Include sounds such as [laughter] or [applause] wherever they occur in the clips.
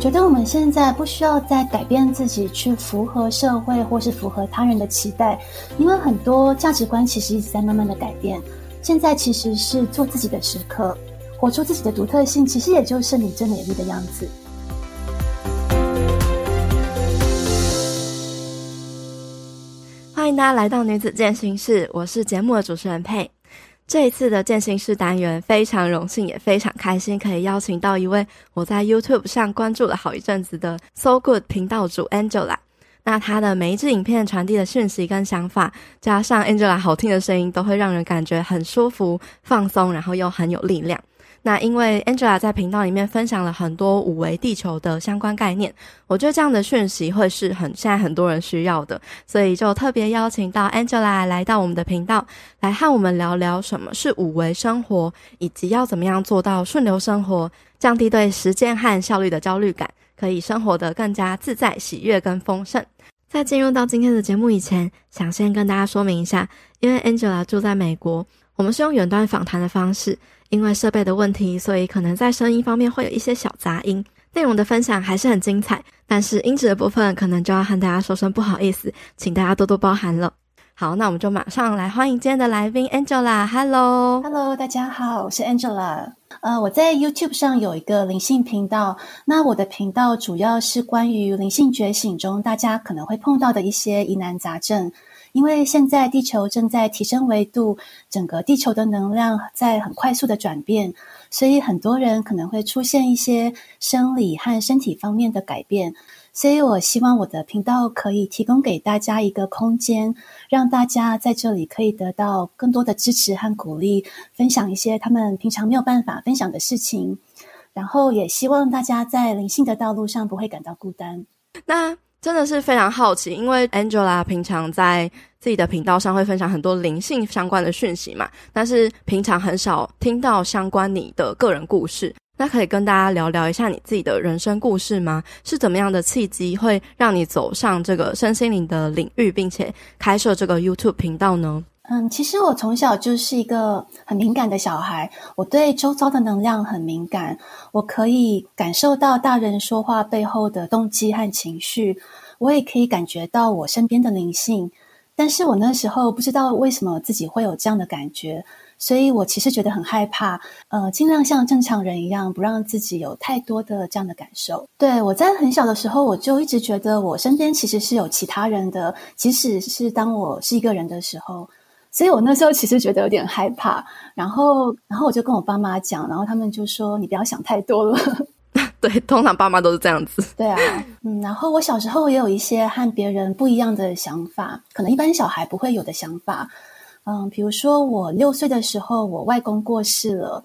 觉得我们现在不需要再改变自己去符合社会或是符合他人的期待，因为很多价值观其实一直在慢慢的改变。现在其实是做自己的时刻，活出自己的独特性，其实也就是你最美丽的样子。欢迎大家来到女子健心室，我是节目的主持人佩。这一次的建心室单元非常荣幸，也非常开心，可以邀请到一位我在 YouTube 上关注了好一阵子的 So Good 频道主 Angela。那她的每一支影片传递的讯息跟想法，加上 Angela 好听的声音，都会让人感觉很舒服、放松，然后又很有力量。那因为 Angela 在频道里面分享了很多五维地球的相关概念，我觉得这样的讯息会是很现在很多人需要的，所以就特别邀请到 Angela 来到我们的频道，来和我们聊聊什么是五维生活，以及要怎么样做到顺流生活，降低对时间和效率的焦虑感，可以生活得更加自在、喜悦跟丰盛。在进入到今天的节目以前，想先跟大家说明一下，因为 Angela 住在美国，我们是用远端访谈的方式。因为设备的问题，所以可能在声音方面会有一些小杂音。内容的分享还是很精彩，但是音质的部分可能就要和大家说声不好意思，请大家多多包涵了。好，那我们就马上来欢迎今天的来宾 Angela。Hello，Hello，大家好，我是 Angela。呃，我在 YouTube 上有一个灵性频道，那我的频道主要是关于灵性觉醒中大家可能会碰到的一些疑难杂症。因为现在地球正在提升维度，整个地球的能量在很快速的转变，所以很多人可能会出现一些生理和身体方面的改变。所以我希望我的频道可以提供给大家一个空间，让大家在这里可以得到更多的支持和鼓励，分享一些他们平常没有办法分享的事情。然后也希望大家在灵性的道路上不会感到孤单。那真的是非常好奇，因为 Angela 平常在自己的频道上会分享很多灵性相关的讯息嘛，但是平常很少听到相关你的个人故事。那可以跟大家聊聊一下你自己的人生故事吗？是怎么样的契机会让你走上这个身心灵的领域，并且开设这个 YouTube 频道呢？嗯，其实我从小就是一个很敏感的小孩，我对周遭的能量很敏感，我可以感受到大人说话背后的动机和情绪，我也可以感觉到我身边的灵性，但是我那时候不知道为什么自己会有这样的感觉，所以我其实觉得很害怕，呃，尽量像正常人一样，不让自己有太多的这样的感受。对，我在很小的时候，我就一直觉得我身边其实是有其他人的，即使是当我是一个人的时候。所以我那时候其实觉得有点害怕，然后，然后我就跟我爸妈讲，然后他们就说：“你不要想太多了。[laughs] ”对，通常爸妈都是这样子。对啊，嗯，然后我小时候也有一些和别人不一样的想法，可能一般小孩不会有的想法。嗯，比如说我六岁的时候，我外公过世了，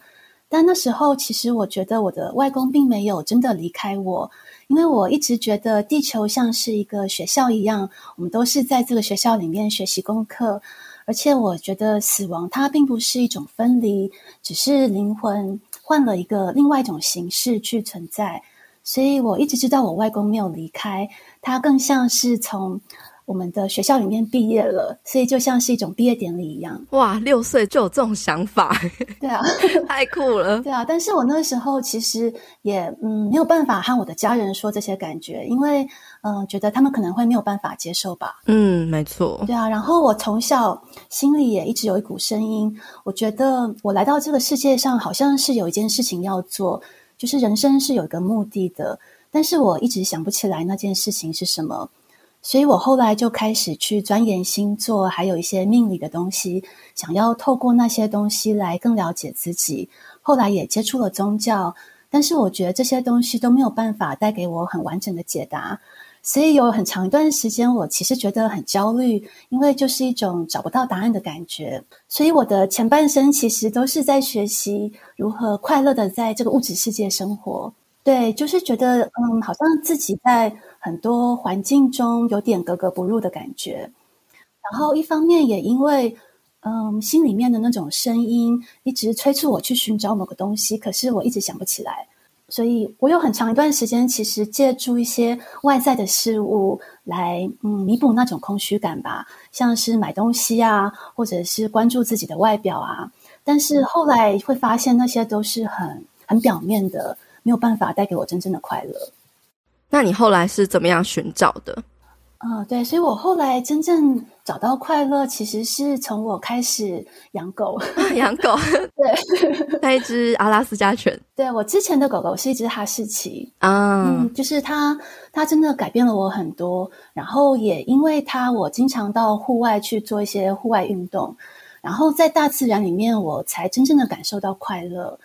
但那时候其实我觉得我的外公并没有真的离开我，因为我一直觉得地球像是一个学校一样，我们都是在这个学校里面学习功课。而且我觉得死亡它并不是一种分离，只是灵魂换了一个另外一种形式去存在。所以我一直知道我外公没有离开，他更像是从我们的学校里面毕业了，所以就像是一种毕业典礼一样。哇，六岁就有这种想法，[laughs] 对啊，太酷了。对啊，但是我那时候其实也嗯没有办法和我的家人说这些感觉，因为嗯、呃、觉得他们可能会没有办法接受吧。嗯，没错。对啊，然后我从小心里也一直有一股声音，我觉得我来到这个世界上好像是有一件事情要做，就是人生是有一个目的的，但是我一直想不起来那件事情是什么。所以我后来就开始去钻研星座，还有一些命理的东西，想要透过那些东西来更了解自己。后来也接触了宗教，但是我觉得这些东西都没有办法带给我很完整的解答。所以有很长一段时间，我其实觉得很焦虑，因为就是一种找不到答案的感觉。所以我的前半生其实都是在学习如何快乐的在这个物质世界生活。对，就是觉得嗯，好像自己在很多环境中有点格格不入的感觉。然后一方面也因为嗯，心里面的那种声音一直催促我去寻找某个东西，可是我一直想不起来。所以我有很长一段时间，其实借助一些外在的事物来，嗯，弥补那种空虚感吧，像是买东西啊，或者是关注自己的外表啊。但是后来会发现，那些都是很很表面的，没有办法带给我真正的快乐。那你后来是怎么样寻找的？啊、哦，对，所以我后来真正找到快乐，其实是从我开始养狗。[laughs] 养狗，对，[laughs] 那一只阿拉斯加犬。对，我之前的狗狗是一只哈士奇啊，嗯，就是它，它真的改变了我很多。然后也因为它，我经常到户外去做一些户外运动，然后在大自然里面，我才真正的感受到快乐。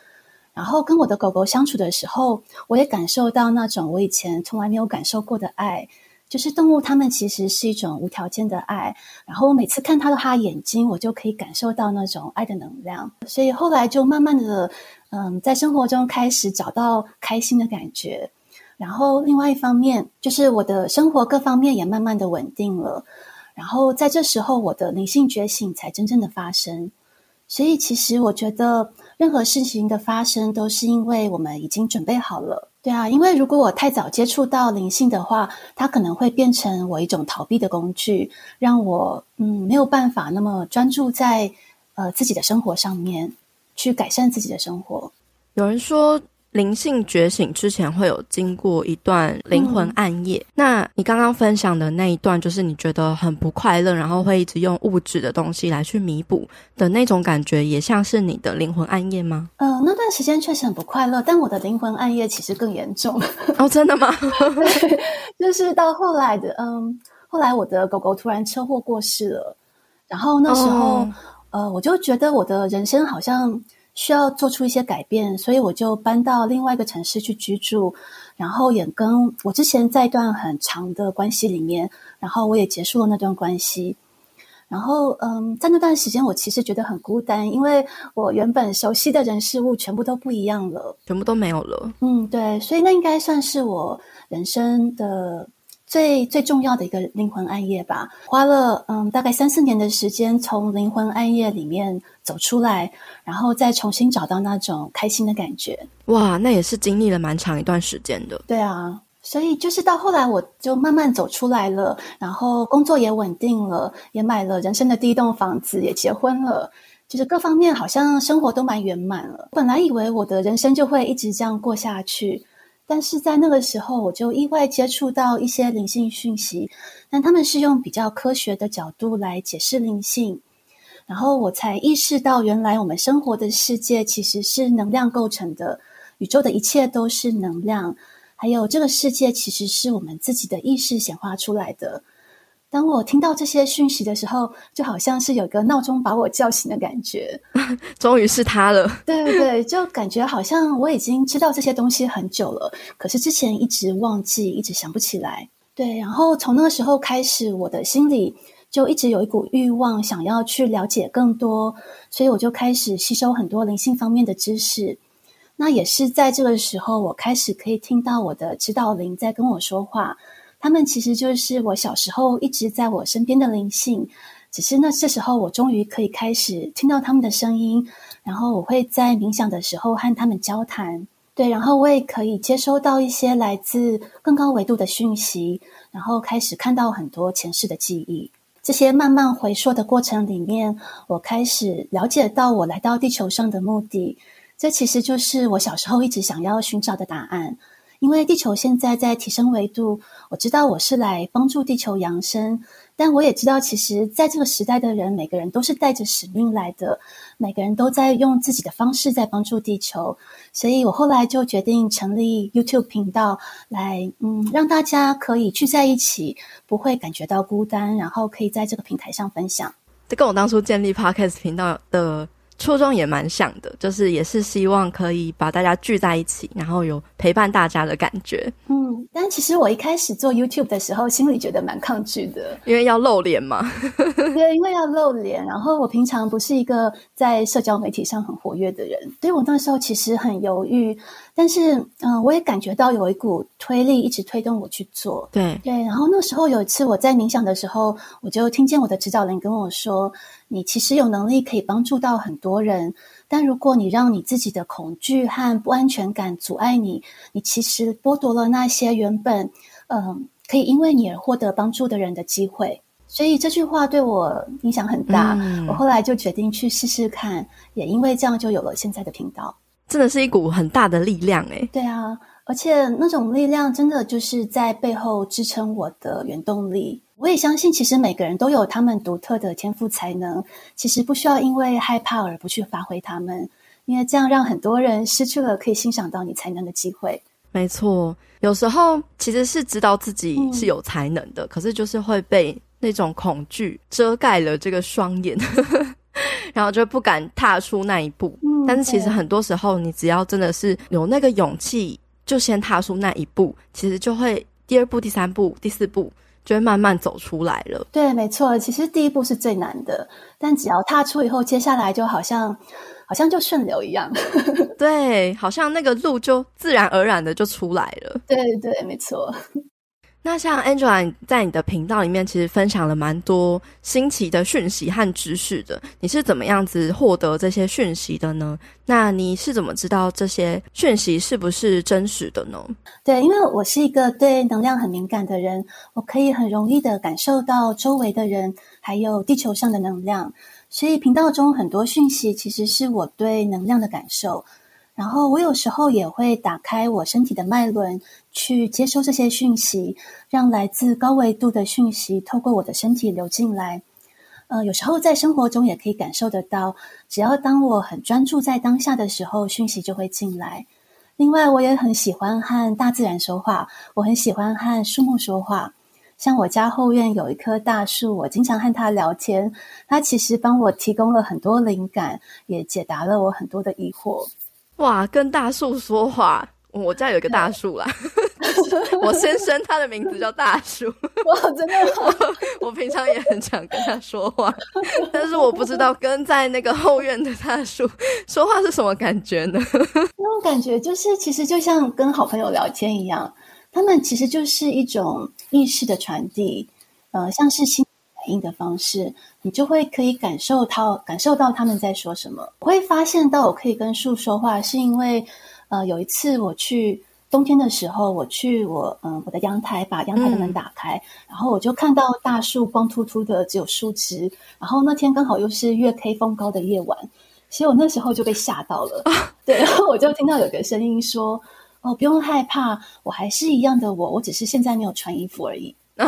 然后跟我的狗狗相处的时候，我也感受到那种我以前从来没有感受过的爱。就是动物，它们其实是一种无条件的爱。然后我每次看它的眼睛，我就可以感受到那种爱的能量。所以后来就慢慢的，嗯，在生活中开始找到开心的感觉。然后另外一方面，就是我的生活各方面也慢慢的稳定了。然后在这时候，我的灵性觉醒才真正的发生。所以其实我觉得，任何事情的发生，都是因为我们已经准备好了。对啊，因为如果我太早接触到灵性的话，它可能会变成我一种逃避的工具，让我嗯没有办法那么专注在呃自己的生活上面，去改善自己的生活。有人说。灵性觉醒之前会有经过一段灵魂暗夜，嗯、那你刚刚分享的那一段，就是你觉得很不快乐，然后会一直用物质的东西来去弥补的那种感觉，也像是你的灵魂暗夜吗？嗯、呃，那段时间确实很不快乐，但我的灵魂暗夜其实更严重。[laughs] 哦，真的吗？[laughs] 对，就是到后来的，嗯，后来我的狗狗突然车祸过世了，然后那时候，哦、呃，我就觉得我的人生好像。需要做出一些改变，所以我就搬到另外一个城市去居住，然后也跟我之前在一段很长的关系里面，然后我也结束了那段关系。然后，嗯，在那段时间，我其实觉得很孤单，因为我原本熟悉的人事物全部都不一样了，全部都没有了。嗯，对，所以那应该算是我人生的。最最重要的一个灵魂暗夜吧，花了嗯大概三四年的时间，从灵魂暗夜里面走出来，然后再重新找到那种开心的感觉。哇，那也是经历了蛮长一段时间的。对啊，所以就是到后来，我就慢慢走出来了，然后工作也稳定了，也买了人生的第一栋房子，也结婚了，就是各方面好像生活都蛮圆满了。本来以为我的人生就会一直这样过下去。但是在那个时候，我就意外接触到一些灵性讯息，但他们是用比较科学的角度来解释灵性，然后我才意识到，原来我们生活的世界其实是能量构成的，宇宙的一切都是能量，还有这个世界其实是我们自己的意识显化出来的。当我听到这些讯息的时候，就好像是有个闹钟把我叫醒的感觉。[laughs] 终于是他了。对对对，就感觉好像我已经知道这些东西很久了，可是之前一直忘记，一直想不起来。对，然后从那个时候开始，我的心里就一直有一股欲望，想要去了解更多，所以我就开始吸收很多灵性方面的知识。那也是在这个时候，我开始可以听到我的指导灵在跟我说话。他们其实就是我小时候一直在我身边的灵性，只是那这时候我终于可以开始听到他们的声音，然后我会在冥想的时候和他们交谈，对，然后我也可以接收到一些来自更高维度的讯息，然后开始看到很多前世的记忆。这些慢慢回溯的过程里面，我开始了解到我来到地球上的目的，这其实就是我小时候一直想要寻找的答案。因为地球现在在提升维度，我知道我是来帮助地球扬升，但我也知道，其实在这个时代的人，每个人都是带着使命来的，每个人都在用自己的方式在帮助地球，所以我后来就决定成立 YouTube 频道，来，嗯，让大家可以聚在一起，不会感觉到孤单，然后可以在这个平台上分享。这跟我当初建立 Podcast 频道的初衷也蛮像的，就是也是希望可以把大家聚在一起，然后有陪伴大家的感觉。嗯，但其实我一开始做 YouTube 的时候，心里觉得蛮抗拒的，因为要露脸嘛。[laughs] 对，因为要露脸，然后我平常不是一个在社交媒体上很活跃的人，所以我那时候其实很犹豫。但是，嗯、呃，我也感觉到有一股推力一直推动我去做。对对，然后那时候有一次我在冥想的时候，我就听见我的指导人跟我说：“你其实有能力可以帮助到很多人，但如果你让你自己的恐惧和不安全感阻碍你，你其实剥夺了那些原本，嗯、呃，可以因为你而获得帮助的人的机会。”所以这句话对我影响很大。嗯、我后来就决定去试试看，也因为这样就有了现在的频道。真的是一股很大的力量诶。对啊，而且那种力量真的就是在背后支撑我的原动力。我也相信，其实每个人都有他们独特的天赋才能，其实不需要因为害怕而不去发挥他们，因为这样让很多人失去了可以欣赏到你才能的机会。没错，有时候其实是知道自己是有才能的，嗯、可是就是会被那种恐惧遮盖了这个双眼。[laughs] 然后就不敢踏出那一步，嗯、但是其实很多时候，你只要真的是有那个勇气，就先踏出那一步，其实就会第二步、第三步、第四步就会慢慢走出来了。对，没错，其实第一步是最难的，但只要踏出以后，接下来就好像好像就顺流一样。对，好像那个路就自然而然的就出来了。[laughs] 对对，没错。那像 Angela 在你的频道里面，其实分享了蛮多新奇的讯息和知识的。你是怎么样子获得这些讯息的呢？那你是怎么知道这些讯息是不是真实的呢？对，因为我是一个对能量很敏感的人，我可以很容易的感受到周围的人，还有地球上的能量，所以频道中很多讯息其实是我对能量的感受。然后我有时候也会打开我身体的脉轮，去接收这些讯息，让来自高维度的讯息透过我的身体流进来。呃，有时候在生活中也可以感受得到，只要当我很专注在当下的时候，讯息就会进来。另外，我也很喜欢和大自然说话，我很喜欢和树木说话。像我家后院有一棵大树，我经常和它聊天，它其实帮我提供了很多灵感，也解答了我很多的疑惑。哇，跟大树说话！我家有一个大树啦，[laughs] 我先生他的名字叫大叔。[laughs] 哇，真的吗？我平常也很想跟他说话，但是我不知道跟在那个后院的大叔说话是什么感觉呢？[laughs] 那种感觉就是，其实就像跟好朋友聊天一样，他们其实就是一种意识的传递，呃，像是心。反应的方式，你就会可以感受到感受到他们在说什么。我会发现到我可以跟树说话，是因为呃有一次我去冬天的时候，我去我嗯、呃、我的阳台，把阳台的门打开，嗯、然后我就看到大树光秃秃的，只有树枝。然后那天刚好又是月黑风高的夜晚，所以我那时候就被吓到了。啊、对，然后我就听到有个声音说：“哦，不用害怕，我还是一样的我，我只是现在没有穿衣服而已。[laughs] ”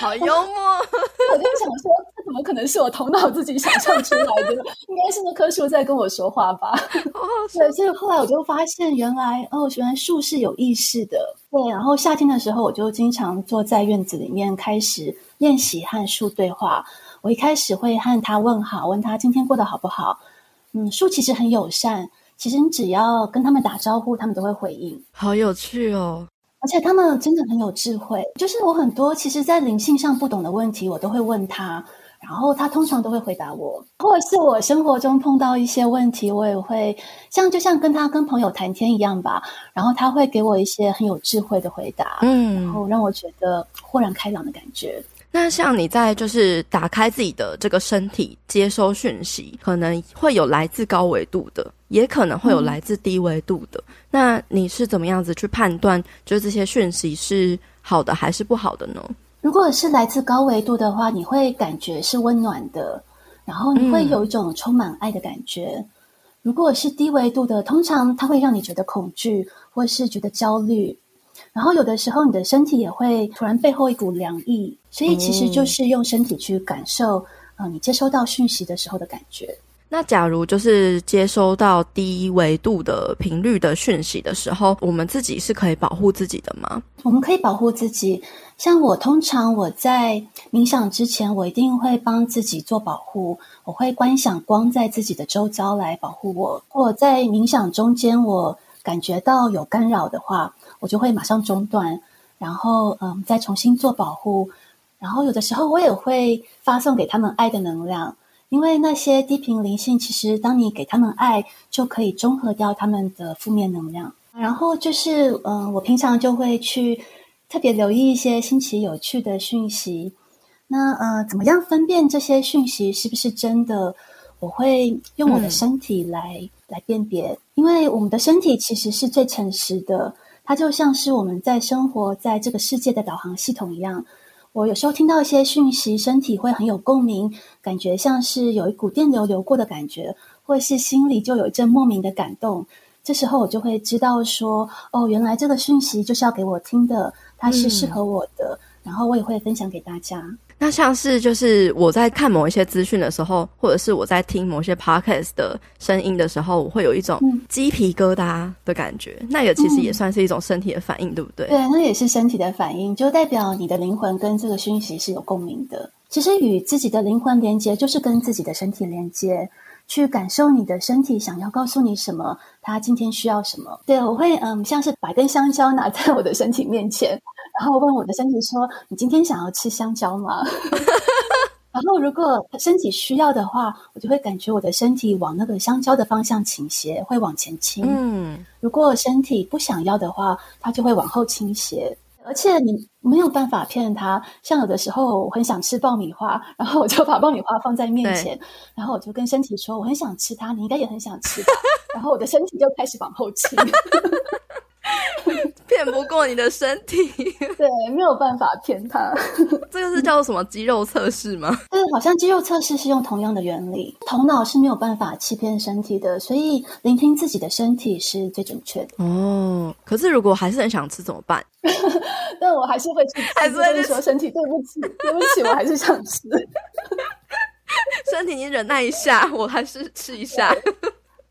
好幽默！[laughs] 我就想说，这怎么可能是我头脑自己想象出来的？[laughs] 应该是那棵树在跟我说话吧？哦，[laughs] 对，所以后来我就发现，原来哦，原来树是有意识的。对，然后夏天的时候，我就经常坐在院子里面，开始练习和树对话。我一开始会和他问好，问他今天过得好不好。嗯，树其实很友善，其实你只要跟他们打招呼，他们都会回应。好有趣哦！而且他们真的很有智慧，就是我很多其实，在灵性上不懂的问题，我都会问他，然后他通常都会回答我，或者是我生活中碰到一些问题，我也会像就像跟他跟朋友谈天一样吧，然后他会给我一些很有智慧的回答，嗯，然后让我觉得豁然开朗的感觉。那像你在就是打开自己的这个身体接收讯息，可能会有来自高维度的，也可能会有来自低维度的。嗯、那你是怎么样子去判断，就是这些讯息是好的还是不好的呢？如果是来自高维度的话，你会感觉是温暖的，然后你会有一种充满爱的感觉。嗯、如果是低维度的，通常它会让你觉得恐惧，或是觉得焦虑。然后有的时候，你的身体也会突然背后一股凉意，所以其实就是用身体去感受，嗯、呃，你接收到讯息的时候的感觉。那假如就是接收到低维度的频率的讯息的时候，我们自己是可以保护自己的吗？我们可以保护自己。像我通常我在冥想之前，我一定会帮自己做保护。我会观想光在自己的周遭来保护我。或在冥想中间，我感觉到有干扰的话，我就会马上中断，然后嗯，再重新做保护。然后有的时候我也会发送给他们爱的能量。因为那些低频灵性，其实当你给他们爱，就可以中和掉他们的负面能量。然后就是，嗯、我平常就会去特别留意一些新奇有趣的讯息。那呃，怎么样分辨这些讯息是不是真的？我会用我的身体来、嗯、来辨别，因为我们的身体其实是最诚实的，它就像是我们在生活在这个世界的导航系统一样。我有时候听到一些讯息，身体会很有共鸣，感觉像是有一股电流流过的感觉，或是心里就有一阵莫名的感动。这时候我就会知道说，哦，原来这个讯息就是要给我听的，它是适合我的，嗯、然后我也会分享给大家。那像是就是我在看某一些资讯的时候，或者是我在听某些 podcast 的声音的时候，我会有一种鸡皮疙瘩的感觉。嗯、那也其实也算是一种身体的反应，嗯、对不对？对，那也是身体的反应，就代表你的灵魂跟这个讯息是有共鸣的。其实与自己的灵魂连接，就是跟自己的身体连接，去感受你的身体想要告诉你什么，他今天需要什么。对，我会嗯，像是把根香蕉拿在我的身体面前。然后问我的身体说：“你今天想要吃香蕉吗？” [laughs] 然后如果身体需要的话，我就会感觉我的身体往那个香蕉的方向倾斜，会往前倾。嗯，如果身体不想要的话，它就会往后倾斜。而且你没有办法骗他。像有的时候我很想吃爆米花，然后我就把爆米花放在面前，然后我就跟身体说：“我很想吃它，你应该也很想吃吧。[laughs] ”然后我的身体就开始往后倾。[laughs] 骗不过你的身体，[laughs] 对，没有办法骗他。[laughs] 这个是叫做什么肌肉测试吗？对，好像肌肉测试是用同样的原理。头脑是没有办法欺骗身体的，所以聆听自己的身体是最准确的。哦，可是如果还是很想吃怎么办？但我还是会去，还是会说身体对不起，对不起，我还是想吃。身体，你忍耐一下，我还是吃一下。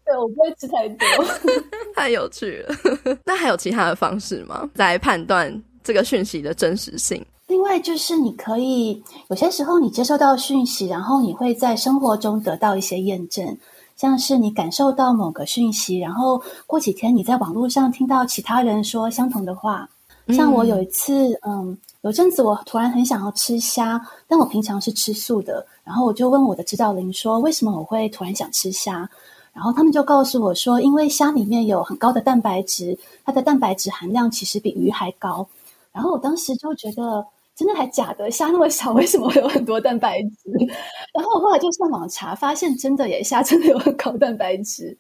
对，我不会吃太多，[laughs] 太有趣了。[laughs] 那还有其他的方式吗？来判断这个讯息的真实性？另外就是你可以有些时候你接收到讯息，然后你会在生活中得到一些验证，像是你感受到某个讯息，然后过几天你在网络上听到其他人说相同的话。像我有一次，嗯，嗯，有阵子我突然很想要吃虾，但我平常是吃素的，然后我就问我的指导灵说，为什么我会突然想吃虾？然后他们就告诉我说，因为虾里面有很高的蛋白质，它的蛋白质含量其实比鱼还高。然后我当时就觉得，真的还假的？虾那么小，为什么会有很多蛋白质？[laughs] 然后我后来就上网查，发现真的耶，虾真的有很高蛋白质。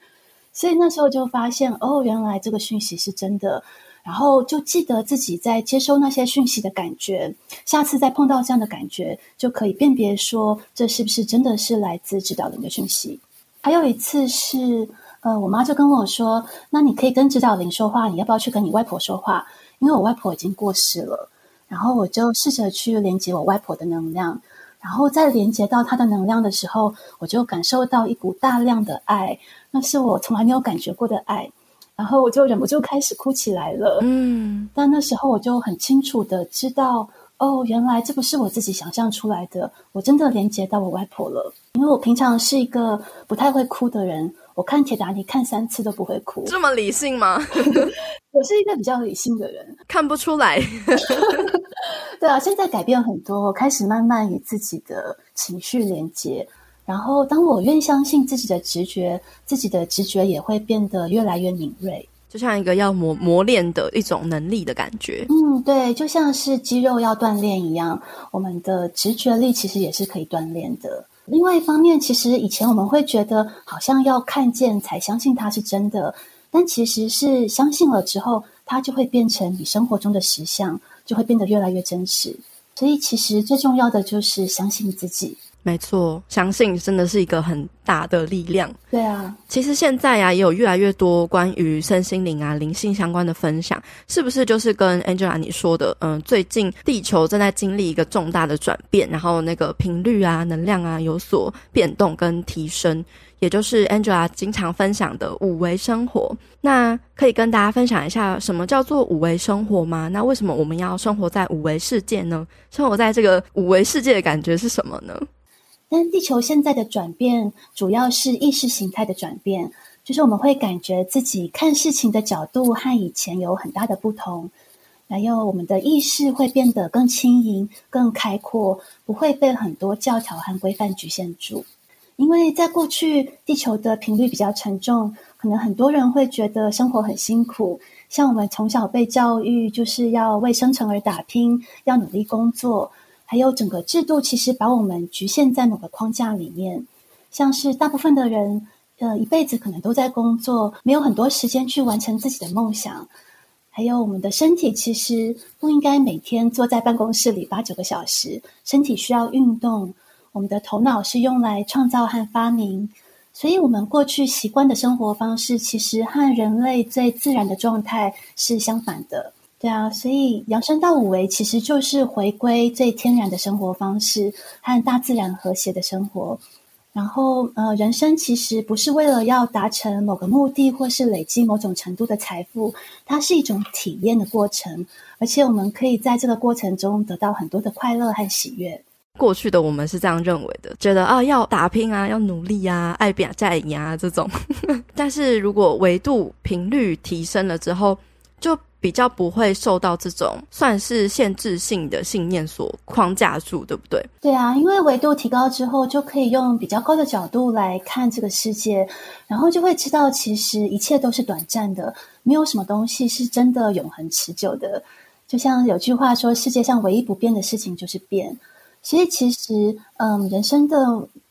所以那时候就发现，哦，原来这个讯息是真的。然后就记得自己在接收那些讯息的感觉，下次再碰到这样的感觉，就可以辨别说，这是不是真的是来自指导灵的讯息。还有一次是，呃，我妈就跟我说：“那你可以跟指导灵说话，你要不要去跟你外婆说话？因为我外婆已经过世了。”然后我就试着去连接我外婆的能量，然后在连接到她的能量的时候，我就感受到一股大量的爱，那是我从来没有感觉过的爱，然后我就忍不住开始哭起来了。嗯，但那时候我就很清楚的知道。哦，原来这不是我自己想象出来的，我真的连接到我外婆了。因为我平常是一个不太会哭的人，我看铁达尼看三次都不会哭。这么理性吗？[laughs] 我是一个比较理性的人，看不出来。[laughs] 对啊，现在改变很多，我开始慢慢与自己的情绪连接。然后，当我愿相信自己的直觉，自己的直觉也会变得越来越敏锐。就像一个要磨磨练的一种能力的感觉。嗯，对，就像是肌肉要锻炼一样，我们的直觉力其实也是可以锻炼的。另外一方面，其实以前我们会觉得好像要看见才相信它是真的，但其实是相信了之后，它就会变成你生活中的实相，就会变得越来越真实。所以，其实最重要的就是相信自己。没错，相信真的是一个很大的力量。对啊，其实现在呀、啊，也有越来越多关于身心灵啊、灵性相关的分享，是不是就是跟 Angela 你说的，嗯，最近地球正在经历一个重大的转变，然后那个频率啊、能量啊有所变动跟提升。也就是 Angela 经常分享的五维生活，那可以跟大家分享一下什么叫做五维生活吗？那为什么我们要生活在五维世界呢？生活在这个五维世界的感觉是什么呢？但地球现在的转变主要是意识形态的转变，就是我们会感觉自己看事情的角度和以前有很大的不同，还有我们的意识会变得更轻盈、更开阔，不会被很多教条和规范局限住。因为在过去，地球的频率比较沉重，可能很多人会觉得生活很辛苦。像我们从小被教育，就是要为生存而打拼，要努力工作，还有整个制度其实把我们局限在某个框架里面。像是大部分的人，呃，一辈子可能都在工作，没有很多时间去完成自己的梦想。还有我们的身体其实不应该每天坐在办公室里八九个小时，身体需要运动。我们的头脑是用来创造和发明，所以我们过去习惯的生活方式，其实和人类最自然的状态是相反的。对啊，所以扬升到五维，其实就是回归最天然的生活方式，和大自然和谐的生活。然后，呃，人生其实不是为了要达成某个目的，或是累积某种程度的财富，它是一种体验的过程，而且我们可以在这个过程中得到很多的快乐和喜悦。过去的我们是这样认为的，觉得啊要打拼啊，要努力啊，爱拼才会赢啊这种。[laughs] 但是如果维度频率提升了之后，就比较不会受到这种算是限制性的信念所框架住，对不对？对啊，因为维度提高之后，就可以用比较高的角度来看这个世界，然后就会知道其实一切都是短暂的，没有什么东西是真的永恒持久的。就像有句话说，世界上唯一不变的事情就是变。所以其实，嗯，人生的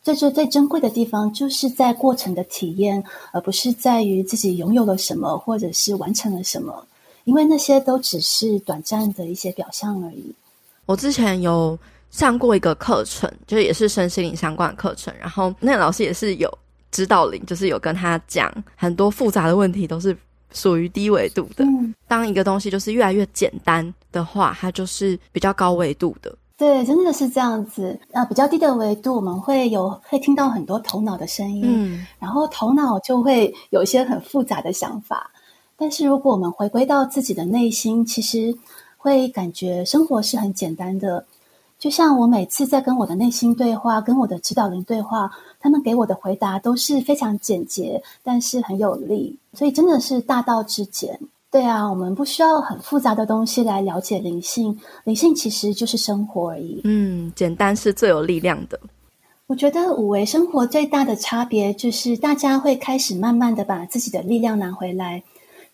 最最最珍贵的地方，就是在过程的体验，而不是在于自己拥有了什么，或者是完成了什么，因为那些都只是短暂的一些表象而已。我之前有上过一个课程，就是也是身心灵相关的课程，然后那个老师也是有指导灵，就是有跟他讲很多复杂的问题，都是属于低维度的。嗯。当一个东西就是越来越简单的话，它就是比较高维度的。对，真的是这样子。呃，比较低的维度，我们会有会听到很多头脑的声音，嗯，然后头脑就会有一些很复杂的想法。但是如果我们回归到自己的内心，其实会感觉生活是很简单的。就像我每次在跟我的内心对话，跟我的指导灵对话，他们给我的回答都是非常简洁，但是很有力。所以真的是大道至简。对啊，我们不需要很复杂的东西来了解灵性，灵性其实就是生活而已。嗯，简单是最有力量的。我觉得五维生活最大的差别就是，大家会开始慢慢的把自己的力量拿回来。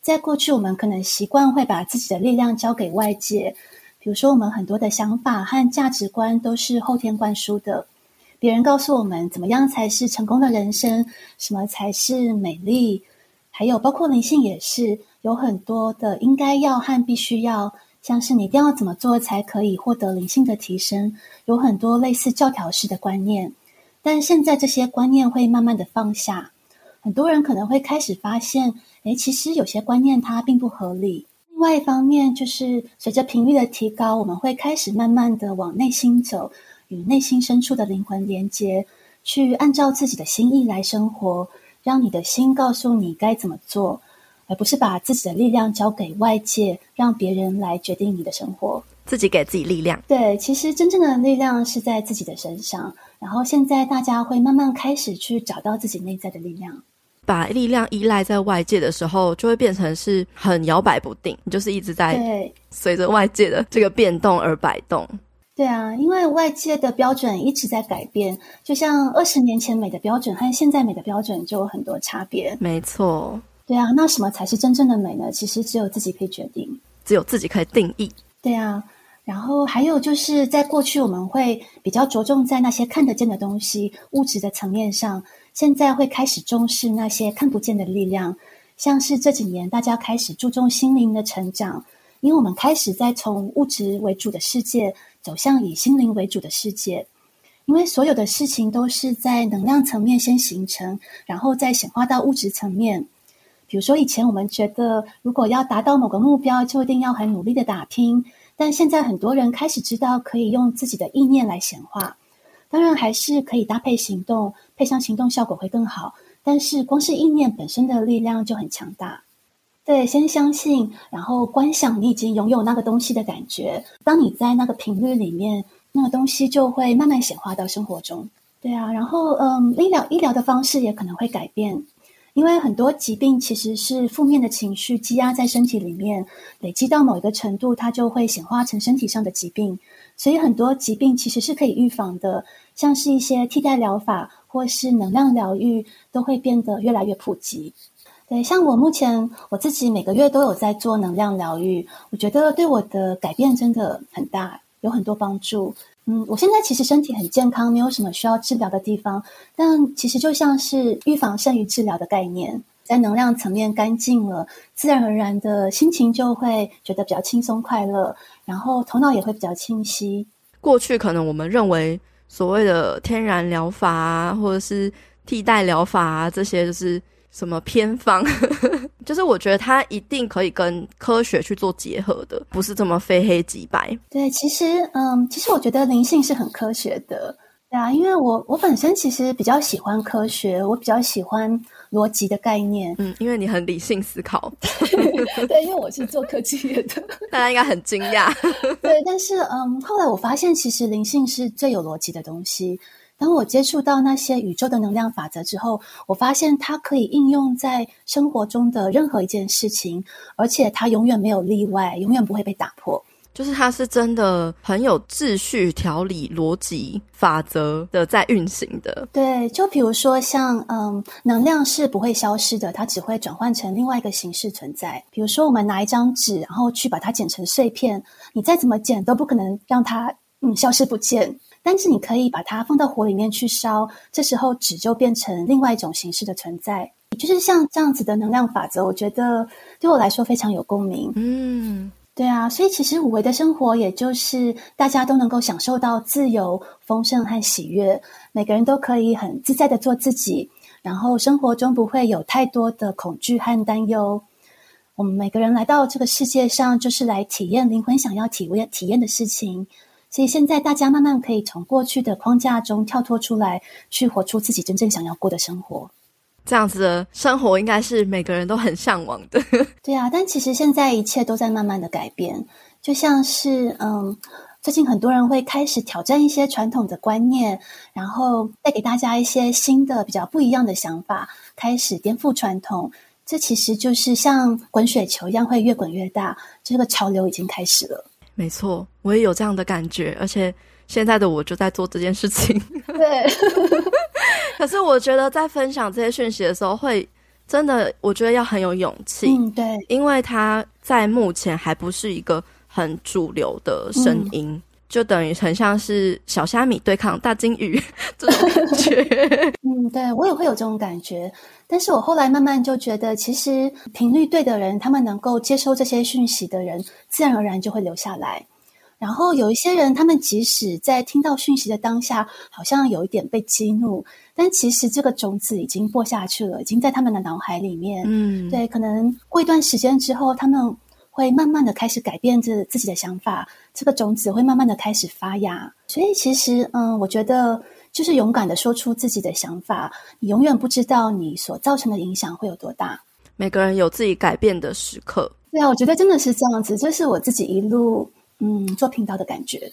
在过去，我们可能习惯会把自己的力量交给外界，比如说我们很多的想法和价值观都是后天灌输的，别人告诉我们怎么样才是成功的人生，什么才是美丽，还有包括灵性也是。有很多的应该要和必须要，像是你一定要怎么做才可以获得灵性的提升，有很多类似教条式的观念。但现在这些观念会慢慢的放下，很多人可能会开始发现，诶，其实有些观念它并不合理。另外一方面，就是随着频率的提高，我们会开始慢慢的往内心走，与内心深处的灵魂连接，去按照自己的心意来生活，让你的心告诉你该怎么做。而不是把自己的力量交给外界，让别人来决定你的生活，自己给自己力量。对，其实真正的力量是在自己的身上。然后现在大家会慢慢开始去找到自己内在的力量。把力量依赖在外界的时候，就会变成是很摇摆不定，就是一直在随着外界的这个变动而摆动。对啊，因为外界的标准一直在改变，就像二十年前美的标准和现在美的标准就有很多差别。没错。对啊，那什么才是真正的美呢？其实只有自己可以决定，只有自己可以定义。对啊，然后还有就是在过去我们会比较着重在那些看得见的东西、物质的层面上，现在会开始重视那些看不见的力量。像是这几年大家开始注重心灵的成长，因为我们开始在从物质为主的世界走向以心灵为主的世界。因为所有的事情都是在能量层面先形成，然后再显化到物质层面。比如说，以前我们觉得，如果要达到某个目标，就一定要很努力的打拼。但现在很多人开始知道，可以用自己的意念来显化。当然，还是可以搭配行动，配上行动效果会更好。但是，光是意念本身的力量就很强大。对，先相信，然后观想你已经拥有那个东西的感觉。当你在那个频率里面，那个东西就会慢慢显化到生活中。对啊，然后嗯，医疗医疗的方式也可能会改变。因为很多疾病其实是负面的情绪积压在身体里面，累积到某一个程度，它就会显化成身体上的疾病。所以很多疾病其实是可以预防的，像是一些替代疗法或是能量疗愈，都会变得越来越普及。对，像我目前我自己每个月都有在做能量疗愈，我觉得对我的改变真的很大，有很多帮助。嗯，我现在其实身体很健康，没有什么需要治疗的地方。但其实就像是预防胜于治疗的概念，在能量层面干净了，自然而然的心情就会觉得比较轻松快乐，然后头脑也会比较清晰。过去可能我们认为所谓的天然疗法啊，或者是替代疗法啊，这些就是。什么偏方？[laughs] 就是我觉得它一定可以跟科学去做结合的，不是这么非黑即白。对，其实，嗯，其实我觉得灵性是很科学的，对啊，因为我我本身其实比较喜欢科学，我比较喜欢逻辑的概念。嗯，因为你很理性思考。[laughs] 对，因为我是做科技业的，[laughs] 大家应该很惊讶。[laughs] 对，但是，嗯，后来我发现，其实灵性是最有逻辑的东西。当我接触到那些宇宙的能量法则之后，我发现它可以应用在生活中的任何一件事情，而且它永远没有例外，永远不会被打破。就是它是真的很有秩序、条理、逻辑、法则的在运行的。对，就比如说像嗯，能量是不会消失的，它只会转换成另外一个形式存在。比如说，我们拿一张纸，然后去把它剪成碎片，你再怎么剪都不可能让它嗯消失不见。但是你可以把它放到火里面去烧，这时候纸就变成另外一种形式的存在。就是像这样子的能量法则，我觉得对我来说非常有共鸣。嗯，对啊，所以其实五维的生活，也就是大家都能够享受到自由、丰盛和喜悦，每个人都可以很自在的做自己，然后生活中不会有太多的恐惧和担忧。我们每个人来到这个世界上，就是来体验灵魂想要体验体验的事情。所以现在大家慢慢可以从过去的框架中跳脱出来，去活出自己真正想要过的生活。这样子的生活应该是每个人都很向往的。[laughs] 对啊，但其实现在一切都在慢慢的改变。就像是嗯，最近很多人会开始挑战一些传统的观念，然后带给大家一些新的、比较不一样的想法，开始颠覆传统。这其实就是像滚雪球一样，会越滚越大。这个潮流已经开始了。没错，我也有这样的感觉，而且现在的我就在做这件事情。对，[laughs] 可是我觉得在分享这些讯息的时候，会真的，我觉得要很有勇气。嗯，对，因为它在目前还不是一个很主流的声音。嗯就等于很像是小虾米对抗大金鱼 [laughs] 这种感觉。[laughs] 嗯，对，我也会有这种感觉。但是我后来慢慢就觉得，其实频率对的人，他们能够接收这些讯息的人，自然而然就会留下来。然后有一些人，他们即使在听到讯息的当下，好像有一点被激怒，但其实这个种子已经播下去了，已经在他们的脑海里面。嗯，对，可能过一段时间之后，他们。会慢慢的开始改变着自己的想法，这个种子会慢慢的开始发芽。所以其实，嗯，我觉得就是勇敢的说出自己的想法，你永远不知道你所造成的影响会有多大。每个人有自己改变的时刻。对啊，我觉得真的是这样子，这是我自己一路嗯做频道的感觉。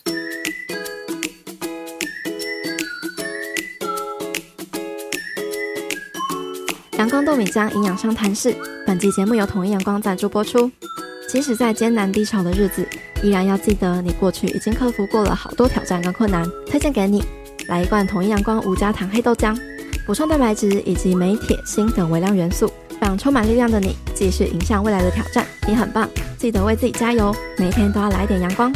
阳光豆米浆营养商谈室，本集节目由统一阳光赞助播出。即使在艰难低潮的日子，依然要记得你过去已经克服过了好多挑战跟困难。推荐给你，来一罐统一阳光无加糖黑豆浆，补充蛋白质以及镁、铁、锌等微量元素，让充满力量的你继续迎向未来的挑战。你很棒，记得为自己加油，每天都要来点阳光。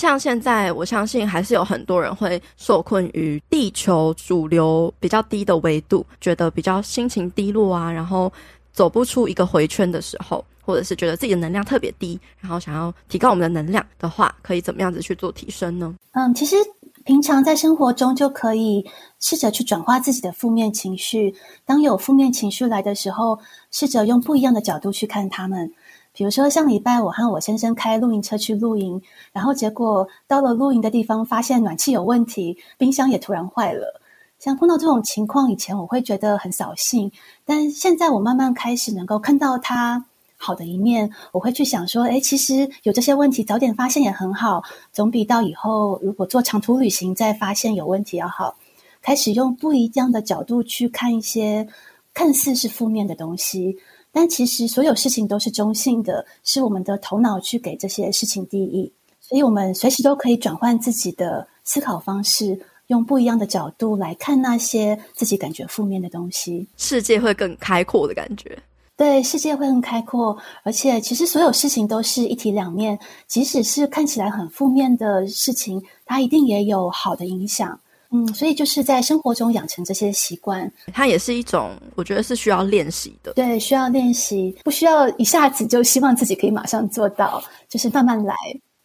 像现在，我相信还是有很多人会受困于地球主流比较低的维度，觉得比较心情低落啊，然后走不出一个回圈的时候，或者是觉得自己的能量特别低，然后想要提高我们的能量的话，可以怎么样子去做提升呢？嗯，其实平常在生活中就可以试着去转化自己的负面情绪。当有负面情绪来的时候，试着用不一样的角度去看他们。比如说，上礼拜我和我先生开露营车去露营，然后结果到了露营的地方，发现暖气有问题，冰箱也突然坏了。像碰到这种情况，以前我会觉得很扫兴，但现在我慢慢开始能够看到它好的一面，我会去想说，诶，其实有这些问题，早点发现也很好，总比到以后如果做长途旅行再发现有问题要好。开始用不一样的角度去看一些看似是负面的东西，但其实所有事情都是中性的，是我们的头脑去给这些事情定义，所以我们随时都可以转换自己的思考方式。用不一样的角度来看那些自己感觉负面的东西，世界会更开阔的感觉。对，世界会更开阔，而且其实所有事情都是一体两面，即使是看起来很负面的事情，它一定也有好的影响。嗯，所以就是在生活中养成这些习惯，它也是一种，我觉得是需要练习的。对，需要练习，不需要一下子就希望自己可以马上做到，就是慢慢来。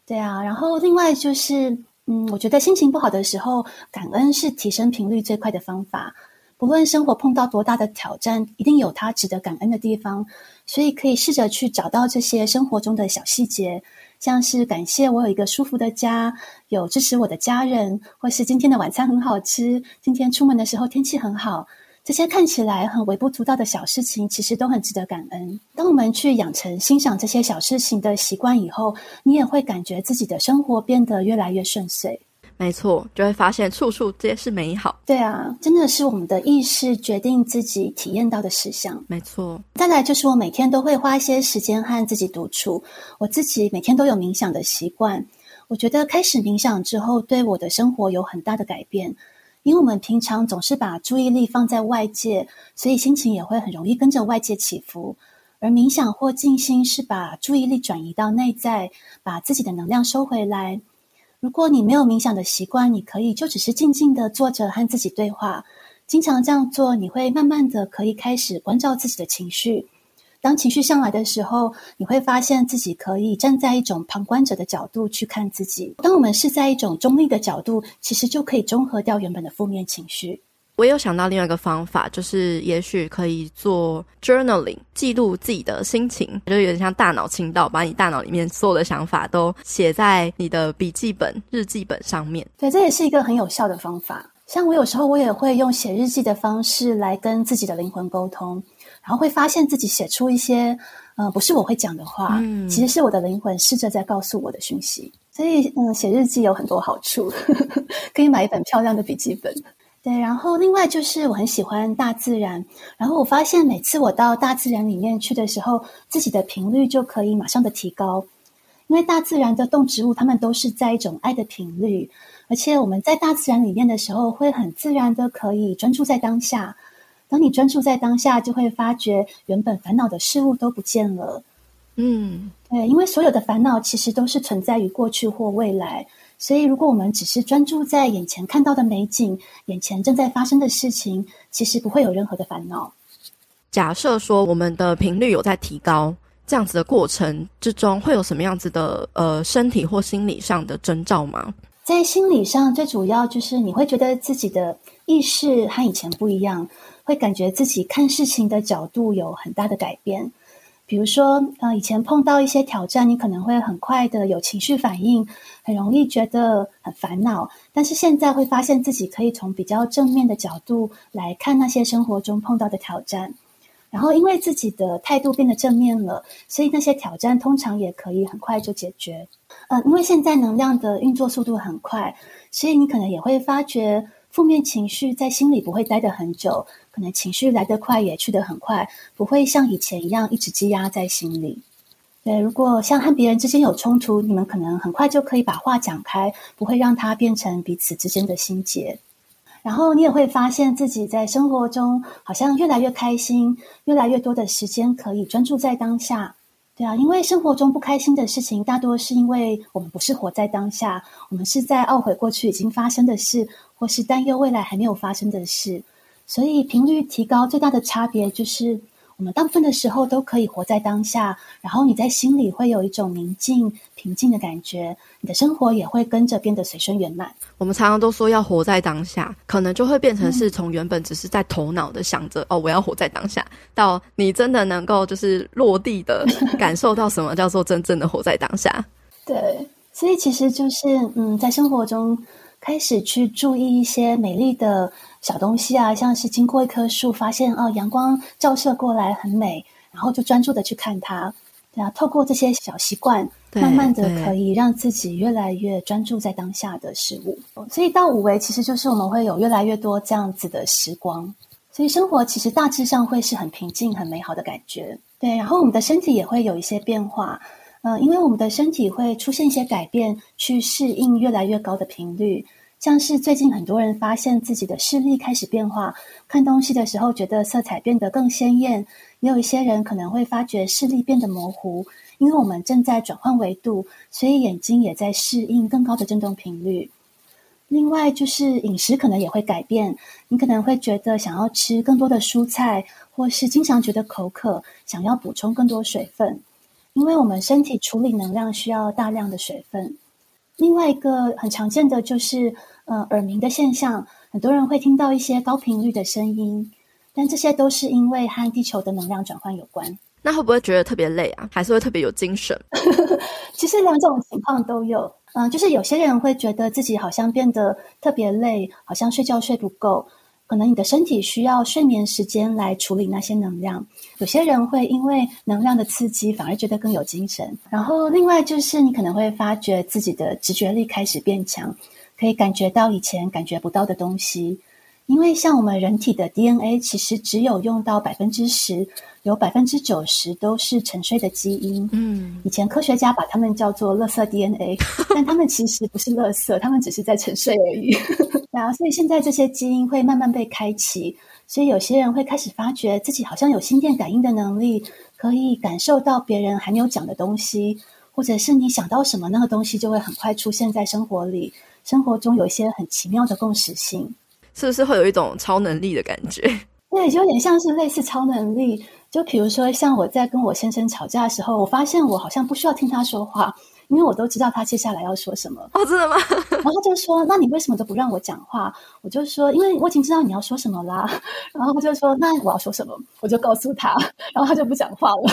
对啊，然后另外就是。嗯，我觉得心情不好的时候，感恩是提升频率最快的方法。不论生活碰到多大的挑战，一定有它值得感恩的地方。所以可以试着去找到这些生活中的小细节，像是感谢我有一个舒服的家，有支持我的家人，或是今天的晚餐很好吃，今天出门的时候天气很好。这些看起来很微不足道的小事情，其实都很值得感恩。当我们去养成欣赏这些小事情的习惯以后，你也会感觉自己的生活变得越来越顺遂。没错，就会发现处处皆是美好。对啊，真的是我们的意识决定自己体验到的实相。没错。再来就是我每天都会花一些时间和自己独处。我自己每天都有冥想的习惯。我觉得开始冥想之后，对我的生活有很大的改变。因为我们平常总是把注意力放在外界，所以心情也会很容易跟着外界起伏。而冥想或静心是把注意力转移到内在，把自己的能量收回来。如果你没有冥想的习惯，你可以就只是静静的坐着和自己对话。经常这样做，你会慢慢的可以开始关照自己的情绪。当情绪上来的时候，你会发现自己可以站在一种旁观者的角度去看自己。当我们是在一种中立的角度，其实就可以中和掉原本的负面情绪。我有想到另外一个方法，就是也许可以做 journaling，记录自己的心情，就有点像大脑倾倒，把你大脑里面所有的想法都写在你的笔记本、日记本上面。对，这也是一个很有效的方法。像我有时候我也会用写日记的方式来跟自己的灵魂沟通。然后会发现自己写出一些，呃，不是我会讲的话，嗯，其实是我的灵魂试着在告诉我的讯息。所以，嗯，写日记有很多好处，[laughs] 可以买一本漂亮的笔记本。对，然后另外就是我很喜欢大自然，然后我发现每次我到大自然里面去的时候，自己的频率就可以马上的提高，因为大自然的动植物，它们都是在一种爱的频率，而且我们在大自然里面的时候，会很自然的可以专注在当下。当你专注在当下，就会发觉原本烦恼的事物都不见了。嗯，对，因为所有的烦恼其实都是存在于过去或未来，所以如果我们只是专注在眼前看到的美景，眼前正在发生的事情，其实不会有任何的烦恼。假设说我们的频率有在提高，这样子的过程之中，会有什么样子的呃身体或心理上的征兆吗？在心理上，最主要就是你会觉得自己的意识和以前不一样。会感觉自己看事情的角度有很大的改变，比如说，呃，以前碰到一些挑战，你可能会很快的有情绪反应，很容易觉得很烦恼。但是现在会发现自己可以从比较正面的角度来看那些生活中碰到的挑战，然后因为自己的态度变得正面了，所以那些挑战通常也可以很快就解决。呃，因为现在能量的运作速度很快，所以你可能也会发觉负面情绪在心里不会待得很久。可能情绪来得快，也去得很快，不会像以前一样一直积压在心里。对，如果像和别人之间有冲突，你们可能很快就可以把话讲开，不会让它变成彼此之间的心结。然后你也会发现自己在生活中好像越来越开心，越来越多的时间可以专注在当下。对啊，因为生活中不开心的事情，大多是因为我们不是活在当下，我们是在懊悔过去已经发生的事，或是担忧未来还没有发生的事。所以频率提高最大的差别就是，我们大部分的时候都可以活在当下，然后你在心里会有一种宁静、平静的感觉，你的生活也会跟着变得随顺圆满。我们常常都说要活在当下，可能就会变成是从原本只是在头脑的想着、嗯、哦，我要活在当下，到你真的能够就是落地的 [laughs] 感受到什么叫做真正的活在当下。对，所以其实就是嗯，在生活中开始去注意一些美丽的。小东西啊，像是经过一棵树，发现哦，阳光照射过来很美，然后就专注的去看它。对啊，透过这些小习惯，慢慢的可以让自己越来越专注在当下的事物。所以到五维，其实就是我们会有越来越多这样子的时光。所以生活其实大致上会是很平静、很美好的感觉。对，然后我们的身体也会有一些变化。嗯、呃，因为我们的身体会出现一些改变，去适应越来越高的频率。像是最近很多人发现自己的视力开始变化，看东西的时候觉得色彩变得更鲜艳，也有一些人可能会发觉视力变得模糊，因为我们正在转换维度，所以眼睛也在适应更高的振动频率。另外就是饮食可能也会改变，你可能会觉得想要吃更多的蔬菜，或是经常觉得口渴，想要补充更多水分，因为我们身体处理能量需要大量的水分。另外一个很常见的就是。呃，耳鸣的现象，很多人会听到一些高频率的声音，但这些都是因为和地球的能量转换有关。那会不会觉得特别累啊？还是会特别有精神？[laughs] 其实两种情况都有。嗯、呃，就是有些人会觉得自己好像变得特别累，好像睡觉睡不够，可能你的身体需要睡眠时间来处理那些能量。有些人会因为能量的刺激，反而觉得更有精神。然后另外就是你可能会发觉自己的直觉力开始变强。可以感觉到以前感觉不到的东西，因为像我们人体的 DNA，其实只有用到百分之十，有百分之九十都是沉睡的基因。嗯，以前科学家把它们叫做“垃圾 DNA”，[laughs] 但它们其实不是垃圾，它们只是在沉睡而已。然后，所以现在这些基因会慢慢被开启，所以有些人会开始发觉自己好像有心电感应的能力，可以感受到别人还没有讲的东西，或者是你想到什么，那个东西就会很快出现在生活里。生活中有一些很奇妙的共识性，是不是会有一种超能力的感觉？[laughs] 对，就有点像是类似超能力。就比如说，像我在跟我先生吵架的时候，我发现我好像不需要听他说话，因为我都知道他接下来要说什么。哦，真的吗？[laughs] 然后他就说：“那你为什么都不让我讲话？”我就说：“因为我已经知道你要说什么啦。[laughs] ”然后他就说：“那我要说什么？”我就告诉他，然后他就不讲话了。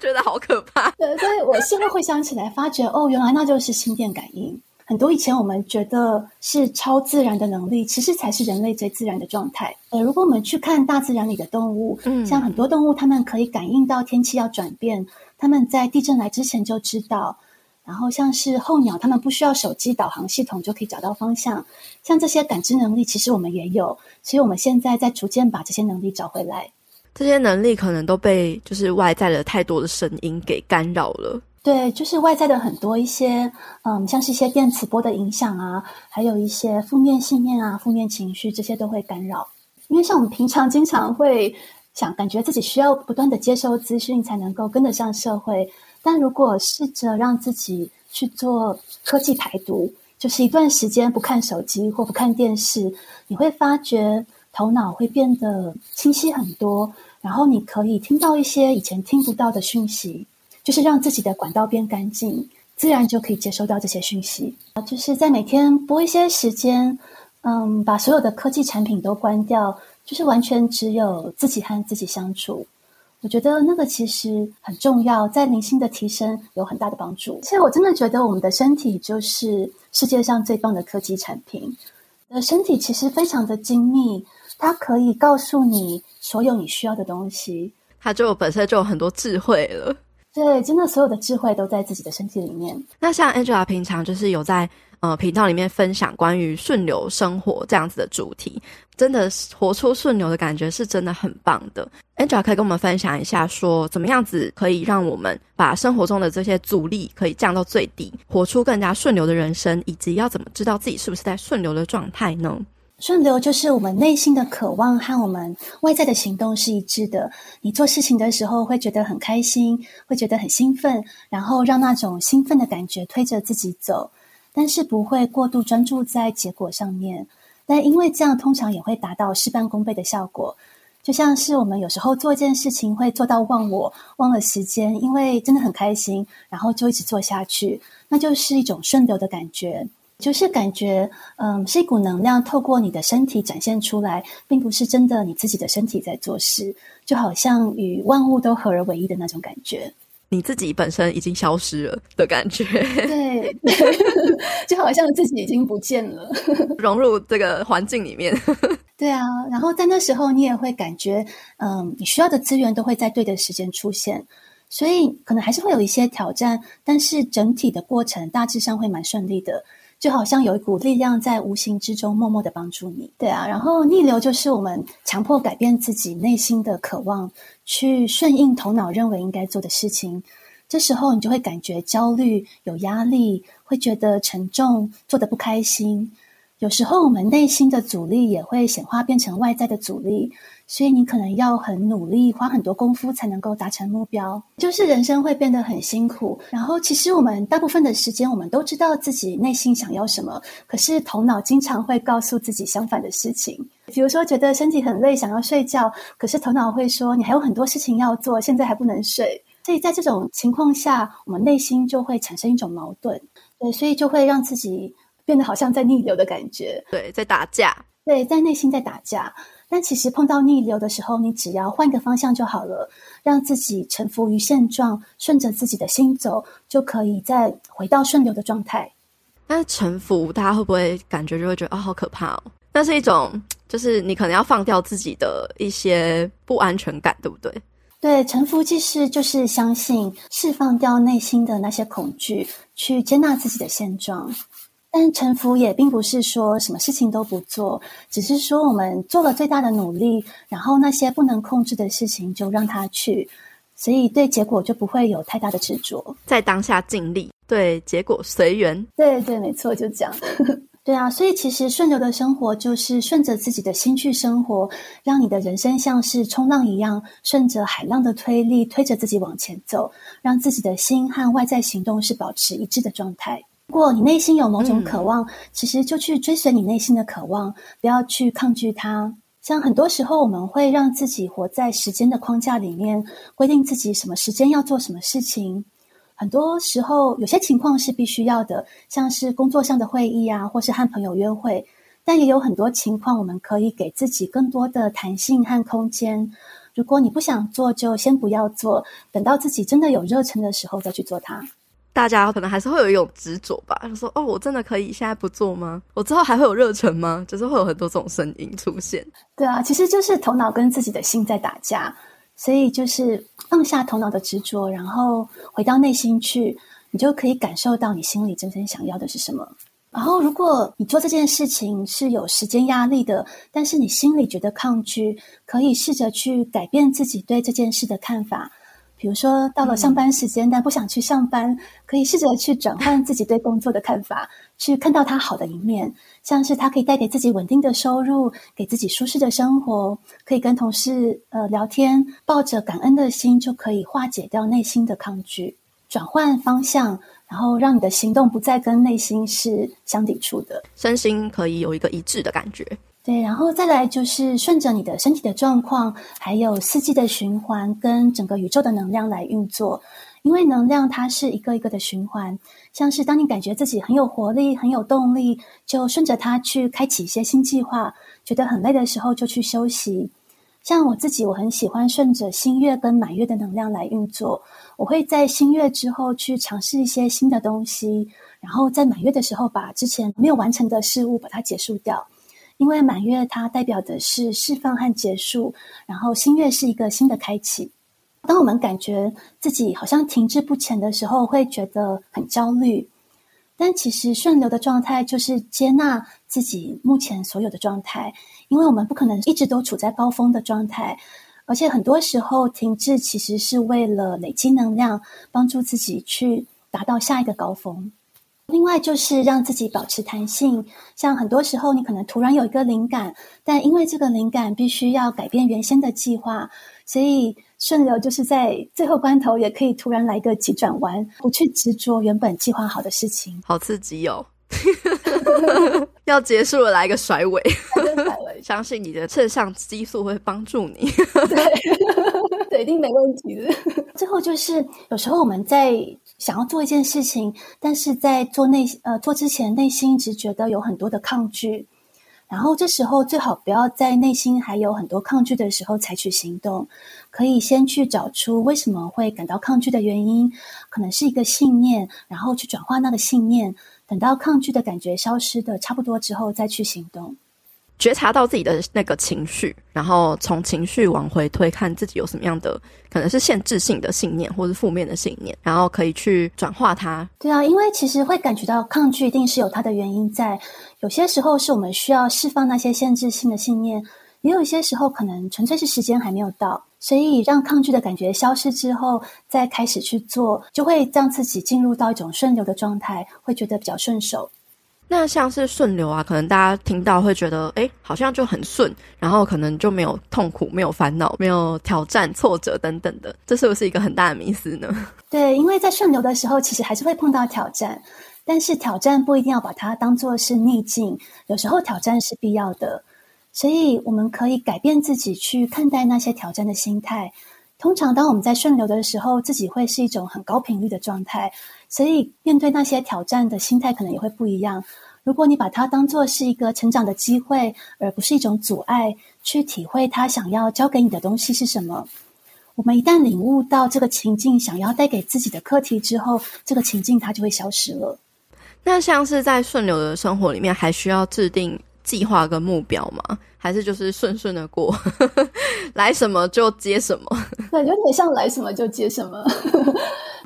觉得好可怕。对，所以我现在回想起来，发觉哦，原来那就是心电感应。很多以前我们觉得是超自然的能力，其实才是人类最自然的状态。呃，如果我们去看大自然里的动物，嗯，像很多动物，它们可以感应到天气要转变，它们在地震来之前就知道。然后像是候鸟，它们不需要手机导航系统就可以找到方向。像这些感知能力，其实我们也有，所以我们现在在逐渐把这些能力找回来。这些能力可能都被就是外在的太多的声音给干扰了。对，就是外在的很多一些，嗯，像是一些电磁波的影响啊，还有一些负面信念啊、负面情绪，这些都会干扰。因为像我们平常经常会想，感觉自己需要不断的接收资讯才能够跟得上社会，但如果试着让自己去做科技排毒，就是一段时间不看手机或不看电视，你会发觉头脑会变得清晰很多，然后你可以听到一些以前听不到的讯息。就是让自己的管道变干净，自然就可以接收到这些讯息。就是在每天拨一些时间，嗯，把所有的科技产品都关掉，就是完全只有自己和自己相处。我觉得那个其实很重要，在灵性的提升有很大的帮助。其实我真的觉得我们的身体就是世界上最棒的科技产品。呃，身体其实非常的精密，它可以告诉你所有你需要的东西。它就本身就有很多智慧了。对，真的所有的智慧都在自己的身体里面。那像 Angela 平常就是有在呃频道里面分享关于顺流生活这样子的主题，真的活出顺流的感觉是真的很棒的。Angela 可以跟我们分享一下，说怎么样子可以让我们把生活中的这些阻力可以降到最低，活出更加顺流的人生，以及要怎么知道自己是不是在顺流的状态呢？顺流就是我们内心的渴望和我们外在的行动是一致的。你做事情的时候会觉得很开心，会觉得很兴奋，然后让那种兴奋的感觉推着自己走，但是不会过度专注在结果上面。但因为这样，通常也会达到事半功倍的效果。就像是我们有时候做一件事情会做到忘我，忘了时间，因为真的很开心，然后就一直做下去，那就是一种顺流的感觉。就是感觉，嗯，是一股能量透过你的身体展现出来，并不是真的你自己的身体在做事，就好像与万物都合而为一的那种感觉。你自己本身已经消失了的感觉，对，[laughs] 就好像自己已经不见了，融入这个环境里面。[laughs] 对啊，然后在那时候，你也会感觉，嗯，你需要的资源都会在对的时间出现，所以可能还是会有一些挑战，但是整体的过程大致上会蛮顺利的。就好像有一股力量在无形之中默默的帮助你，对啊。然后逆流就是我们强迫改变自己内心的渴望，去顺应头脑认为应该做的事情。这时候你就会感觉焦虑、有压力，会觉得沉重，做得不开心。有时候我们内心的阻力也会显化变成外在的阻力。所以你可能要很努力，花很多功夫才能够达成目标，就是人生会变得很辛苦。然后，其实我们大部分的时间，我们都知道自己内心想要什么，可是头脑经常会告诉自己相反的事情。比如说，觉得身体很累，想要睡觉，可是头脑会说你还有很多事情要做，现在还不能睡。所以在这种情况下，我们内心就会产生一种矛盾，对，所以就会让自己变得好像在逆流的感觉，对，在打架，对，在内心在打架。但其实碰到逆流的时候，你只要换个方向就好了，让自己臣服于现状，顺着自己的心走，就可以再回到顺流的状态。那臣服，大家会不会感觉就会觉得啊、哦，好可怕哦？那是一种，就是你可能要放掉自己的一些不安全感，对不对？对，臣服其实就是相信，释放掉内心的那些恐惧，去接纳自己的现状。但臣服也并不是说什么事情都不做，只是说我们做了最大的努力，然后那些不能控制的事情就让它去，所以对结果就不会有太大的执着，在当下尽力，对结果随缘。对对，没错，就这样。[laughs] 对啊，所以其实顺流的生活就是顺着自己的心去生活，让你的人生像是冲浪一样，顺着海浪的推力推着自己往前走，让自己的心和外在行动是保持一致的状态。如果你内心有某种渴望，嗯，其实就去追随你内心的渴望，不要去抗拒它。像很多时候，我们会让自己活在时间的框架里面，规定自己什么时间要做什么事情。很多时候，有些情况是必须要的，像是工作上的会议啊，或是和朋友约会。但也有很多情况，我们可以给自己更多的弹性和空间。如果你不想做，就先不要做，等到自己真的有热忱的时候再去做它。大家可能还是会有一种执着吧，就说：“哦，我真的可以现在不做吗？我之后还会有热忱吗？”就是会有很多这种声音出现。对啊，其实就是头脑跟自己的心在打架，所以就是放下头脑的执着，然后回到内心去，你就可以感受到你心里真正想要的是什么。然后，如果你做这件事情是有时间压力的，但是你心里觉得抗拒，可以试着去改变自己对这件事的看法。比如说，到了上班时间，嗯，但不想去上班，可以试着去转换自己对工作的看法，去看到它好的一面，像是它可以带给自己稳定的收入，给自己舒适的生活，可以跟同事呃聊天，抱着感恩的心，就可以化解掉内心的抗拒，转换方向，然后让你的行动不再跟内心是相抵触的，身心可以有一个一致的感觉。对，然后再来就是顺着你的身体的状况，还有四季的循环跟整个宇宙的能量来运作。因为能量它是一个一个的循环，像是当你感觉自己很有活力、很有动力，就顺着它去开启一些新计划；觉得很累的时候就去休息。像我自己，我很喜欢顺着新月跟满月的能量来运作。我会在新月之后去尝试一些新的东西，然后在满月的时候把之前没有完成的事物把它结束掉。因为满月它代表的是释放和结束，然后新月是一个新的开启。当我们感觉自己好像停滞不前的时候，会觉得很焦虑。但其实顺流的状态就是接纳自己目前所有的状态，因为我们不可能一直都处在高峰的状态，而且很多时候停滞其实是为了累积能量，帮助自己去达到下一个高峰。另外就是让自己保持弹性，像很多时候你可能突然有一个灵感，但因为这个灵感必须要改变原先的计划，所以顺流就是在最后关头也可以突然来个急转弯，不去执着原本计划好的事情。好刺激哦！[laughs] 要结束了，来个甩尾，相信你的肾上激素会帮助你。对，[laughs] 对，一定没问题的。[laughs] 最后就是有时候我们在想要做一件事情，但是在做内呃做之前，内心一直觉得有很多的抗拒。然后这时候最好不要在内心还有很多抗拒的时候采取行动，可以先去找出为什么会感到抗拒的原因，可能是一个信念，然后去转化那个信念，等到抗拒的感觉消失的差不多之后再去行动。觉察到自己的那个情绪，然后从情绪往回推，看自己有什么样的可能是限制性的信念，或是负面的信念，然后可以去转化它。对啊，因为其实会感觉到抗拒，一定是有它的原因在。有些时候是我们需要释放那些限制性的信念，也有一些时候可能纯粹是时间还没有到。所以让抗拒的感觉消失之后，再开始去做，就会让自己进入到一种顺流的状态，会觉得比较顺手。那像是顺流啊，可能大家听到会觉得，诶，好像就很顺，然后可能就没有痛苦、没有烦恼、没有挑战、挫折等等的，这是不是一个很大的迷思呢？对，因为在顺流的时候，其实还是会碰到挑战，但是挑战不一定要把它当作是逆境，有时候挑战是必要的，所以我们可以改变自己去看待那些挑战的心态。通常，当我们在顺流的时候，自己会是一种很高频率的状态，所以面对那些挑战的心态可能也会不一样。如果你把它当做是一个成长的机会，而不是一种阻碍，去体会他想要教给你的东西是什么。我们一旦领悟到这个情境想要带给自己的课题之后，这个情境它就会消失了。那像是在顺流的生活里面，还需要制定计划跟目标吗？还是就是顺顺的过，[laughs] 来什么就接什么？对，有点像来什么就接什么，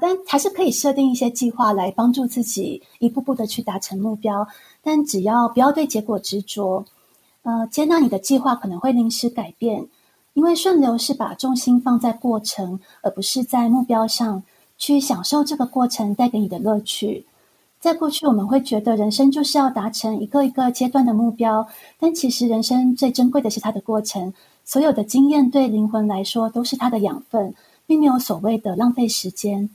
但还是可以设定一些计划来帮助自己一步步的去达成目标。但只要不要对结果执着，呃，接纳你的计划可能会临时改变，因为顺流是把重心放在过程，而不是在目标上，去享受这个过程带给你的乐趣。在过去，我们会觉得人生就是要达成一个一个阶段的目标，但其实人生最珍贵的是它的过程。所有的经验对灵魂来说都是它的养分，并没有所谓的浪费时间。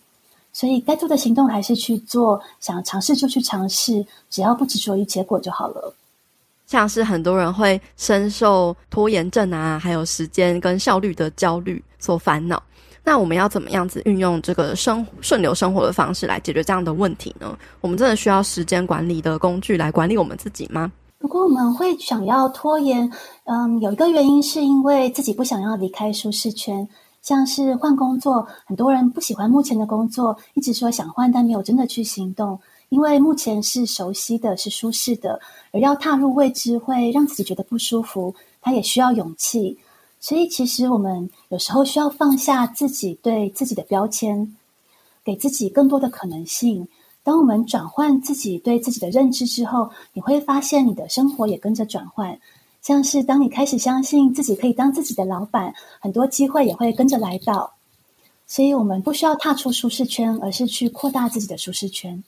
所以，该做的行动还是去做，想尝试就去尝试，只要不执着于结果就好了。像是很多人会深受拖延症啊，还有时间跟效率的焦虑所烦恼。那我们要怎么样子运用这个生顺流生活的方式来解决这样的问题呢？我们真的需要时间管理的工具来管理我们自己吗？如果我们会想要拖延，嗯，有一个原因是因为自己不想要离开舒适圈，像是换工作，很多人不喜欢目前的工作，一直说想换，但没有真的去行动，因为目前是熟悉的，是舒适的，而要踏入未知会让自己觉得不舒服，他也需要勇气。所以，其实我们有时候需要放下自己对自己的标签，给自己更多的可能性。当我们转换自己对自己的认知之后，你会发现你的生活也跟着转换。像是当你开始相信自己可以当自己的老板，很多机会也会跟着来到。所以，我们不需要踏出舒适圈，而是去扩大自己的舒适圈。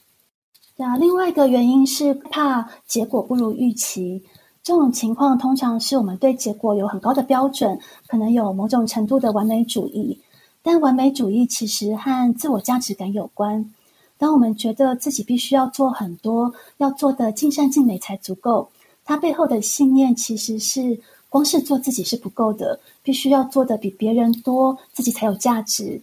那另外一个原因是怕结果不如预期。这种情况通常是我们对结果有很高的标准，可能有某种程度的完美主义。但完美主义其实和自我价值感有关。当我们觉得自己必须要做很多，要做的尽善尽美才足够，他背后的信念其实是光是做自己是不够的，必须要做的比别人多，自己才有价值。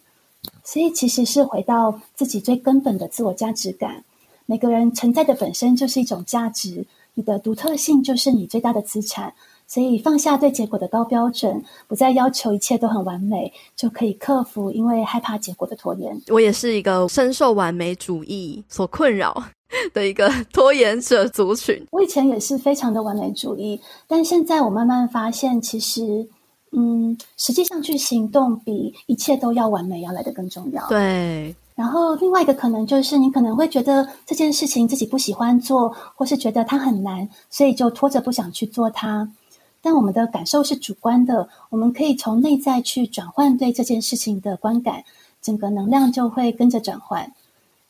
所以其实是回到自己最根本的自我价值感。每个人存在的本身就是一种价值。你的独特性就是你最大的资产，所以放下对结果的高标准，不再要求一切都很完美，就可以克服因为害怕结果的拖延。我也是一个深受完美主义所困扰的一个 [laughs] 拖延者族群。我以前也是非常的完美主义，但现在我慢慢发现，其实，嗯，实际上去行动比一切都要完美要来的更重要。对。然后另外一个可能就是，你可能会觉得这件事情自己不喜欢做，或是觉得它很难，所以就拖着不想去做它。但我们的感受是主观的，我们可以从内在去转换对这件事情的观感，整个能量就会跟着转换。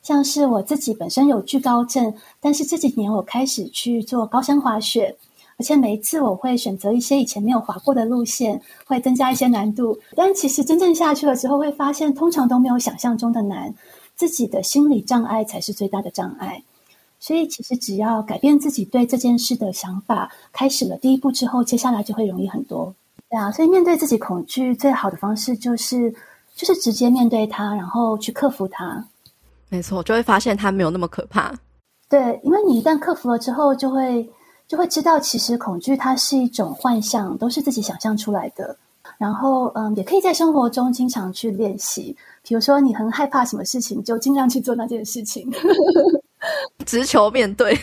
像是我自己本身有惧高症，但是这几年我开始去做高山滑雪。而且每一次我会选择一些以前没有滑过的路线，会增加一些难度。但其实真正下去了之后，会发现通常都没有想象中的难，自己的心理障碍才是最大的障碍。所以其实只要改变自己对这件事的想法，开始了第一步之后，接下来就会容易很多。对啊，所以面对自己恐惧，最好的方式就是就是直接面对它，然后去克服它。没错，就会发现它没有那么可怕。对，因为你一旦克服了之后，就会就会知道，其实恐惧它是一种幻象，都是自己想象出来的。然后，嗯，也可以在生活中经常去练习。比如说，你很害怕什么事情，就尽量去做那件事情。[laughs] 直球面对。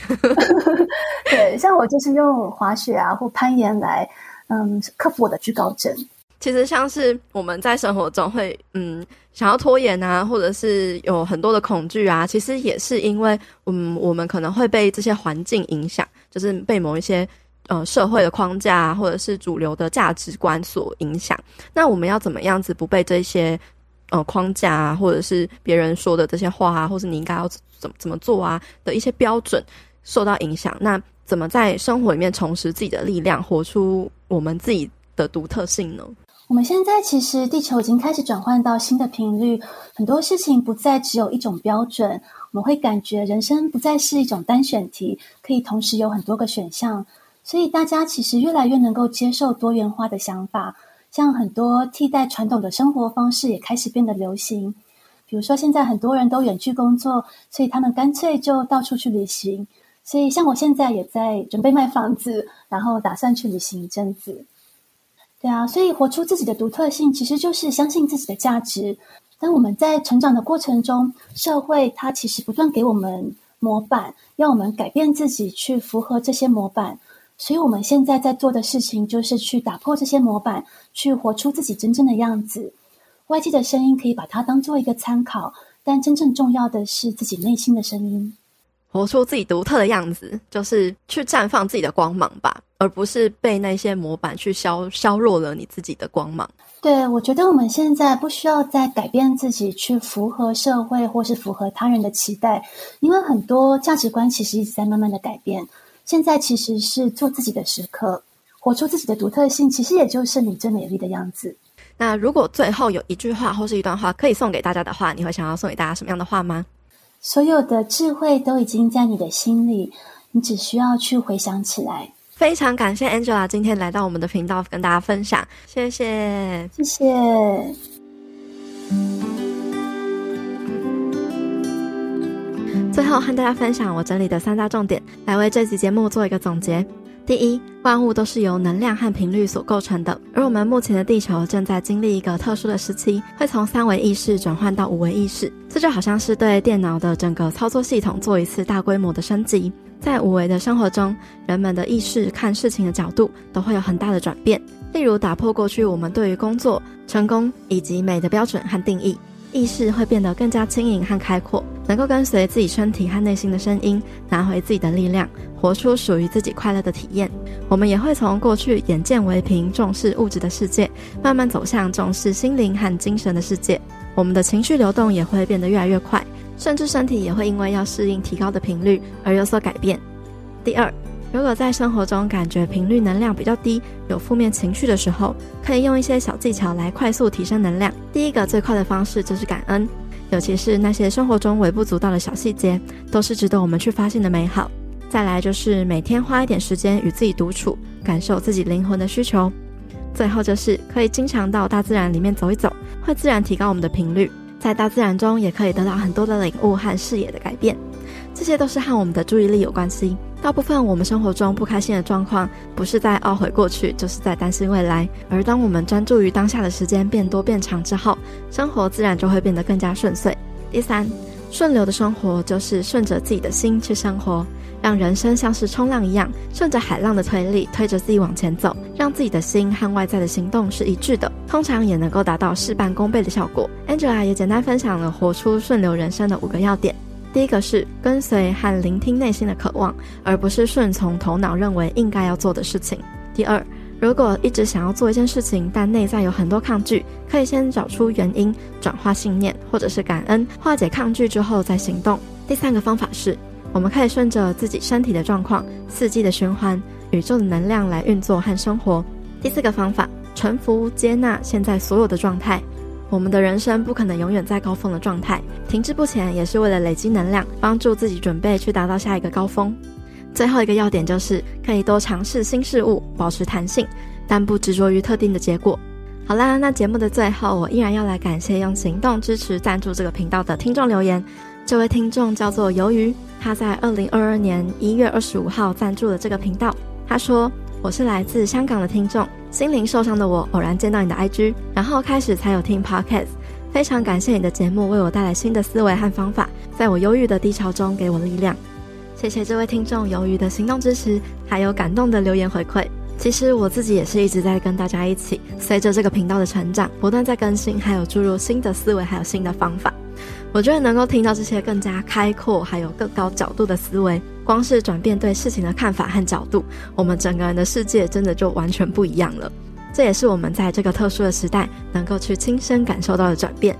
[laughs] 对，像我就是用滑雪啊或攀岩来，嗯，克服我的惧高症。其实像是我们在生活中会，嗯，想要拖延啊，或者是有很多的恐惧啊，其实也是因为，嗯，我们可能会被这些环境影响，就是被某一些呃社会的框架啊，或者是主流的价值观所影响。那我们要怎么样子不被这些呃框架啊，或者是别人说的这些话啊，或是你应该要怎么怎么做啊的一些标准受到影响？那怎么在生活里面重拾自己的力量，活出我们自己的独特性呢？我们现在其实地球已经开始转换到新的频率，很多事情不再只有一种标准。我们会感觉人生不再是一种单选题，可以同时有很多个选项。所以大家其实越来越能够接受多元化的想法，像很多替代传统的生活方式也开始变得流行。比如说现在很多人都远距工作，所以他们干脆就到处去旅行。所以像我现在也在准备卖房子，然后打算去旅行一阵子。对啊，所以活出自己的独特性，其实就是相信自己的价值。当我们在成长的过程中，社会它其实不断给我们模板，要我们改变自己去符合这些模板。所以我们现在在做的事情，就是去打破这些模板，去活出自己真正的样子。外界的声音可以把它当做一个参考，但真正重要的是自己内心的声音。活出自己独特的样子，就是去绽放自己的光芒吧，而不是被那些模板去削削弱了你自己的光芒。对，我觉得我们现在不需要再改变自己去符合社会或是符合他人的期待，因为很多价值观其实一直在慢慢的改变。现在其实是做自己的时刻，活出自己的独特性，其实也就是你最美丽的样子。那如果最后有一句话或是一段话可以送给大家的话，你会想要送给大家什么样的话吗？所有的智慧都已经在你的心里，你只需要去回想起来。非常感谢 Angela 今天来到我们的频道跟大家分享，谢谢，谢谢。最后和大家分享我整理的三大重点，来为这期节目做一个总结。第一，万物都是由能量和频率所构成的，而我们目前的地球正在经历一个特殊的时期，会从三维意识转换到五维意识，这就好像是对电脑的整个操作系统做一次大规模的升级。在五维的生活中，人们的意识看事情的角度都会有很大的转变，例如打破过去我们对于工作、成功以及美的标准和定义。意识会变得更加轻盈和开阔，能够跟随自己身体和内心的声音，拿回自己的力量，活出属于自己快乐的体验。我们也会从过去眼见为凭、重视物质的世界，慢慢走向重视心灵和精神的世界。我们的情绪流动也会变得越来越快，甚至身体也会因为要适应提高的频率而有所改变。第二。如果在生活中感觉频率能量比较低，有负面情绪的时候，可以用一些小技巧来快速提升能量。第一个最快的方式就是感恩，尤其是那些生活中微不足道的小细节，都是值得我们去发现的美好。再来就是每天花一点时间与自己独处，感受自己灵魂的需求。最后就是可以经常到大自然里面走一走，会自然提高我们的频率。在大自然中也可以得到很多的领悟和视野的改变。这些都是和我们的注意力有关系。大部分我们生活中不开心的状况，不是在懊悔过去，就是在担心未来。而当我们专注于当下的时间变多变长之后，生活自然就会变得更加顺遂。第三，顺流的生活就是顺着自己的心去生活，让人生像是冲浪一样，顺着海浪的推力推着自己往前走，让自己的心和外在的行动是一致的，通常也能够达到事半功倍的效果。Angela 也简单分享了活出顺流人生的五个要点。第一个是跟随和聆听内心的渴望，而不是顺从头脑认为应该要做的事情。第二，如果一直想要做一件事情，但内在有很多抗拒，可以先找出原因，转化信念，或者是感恩，化解抗拒之后再行动。第三个方法是，我们可以顺着自己身体的状况、四季的循环、宇宙的能量来运作和生活。第四个方法，臣服接纳现在所有的状态。我们的人生不可能永远在高峰的状态，停滞不前也是为了累积能量，帮助自己准备去达到下一个高峰。最后一个要点就是可以多尝试新事物，保持弹性，但不执着于特定的结果。好啦，那节目的最后，我依然要来感谢用行动支持赞助这个频道的听众留言。这位听众叫做鱿鱼，他在二零二二年一月二十五号赞助了这个频道。他说：“我是来自香港的听众，心灵受伤的我偶然见到你的 IG，然后开始才有听 Podcast。非常感谢你的节目为我带来新的思维和方法，在我忧郁的低潮中给我力量。谢谢这位听众鱿鱼的行动支持，还有感动的留言回馈。”其实我自己也是一直在跟大家一起，随着这个频道的成长，不断在更新，还有注入新的思维，还有新的方法。我觉得能够听到这些更加开阔，还有更高角度的思维，光是转变对事情的看法和角度，我们整个人的世界真的就完全不一样了。这也是我们在这个特殊的时代能够去亲身感受到的转变。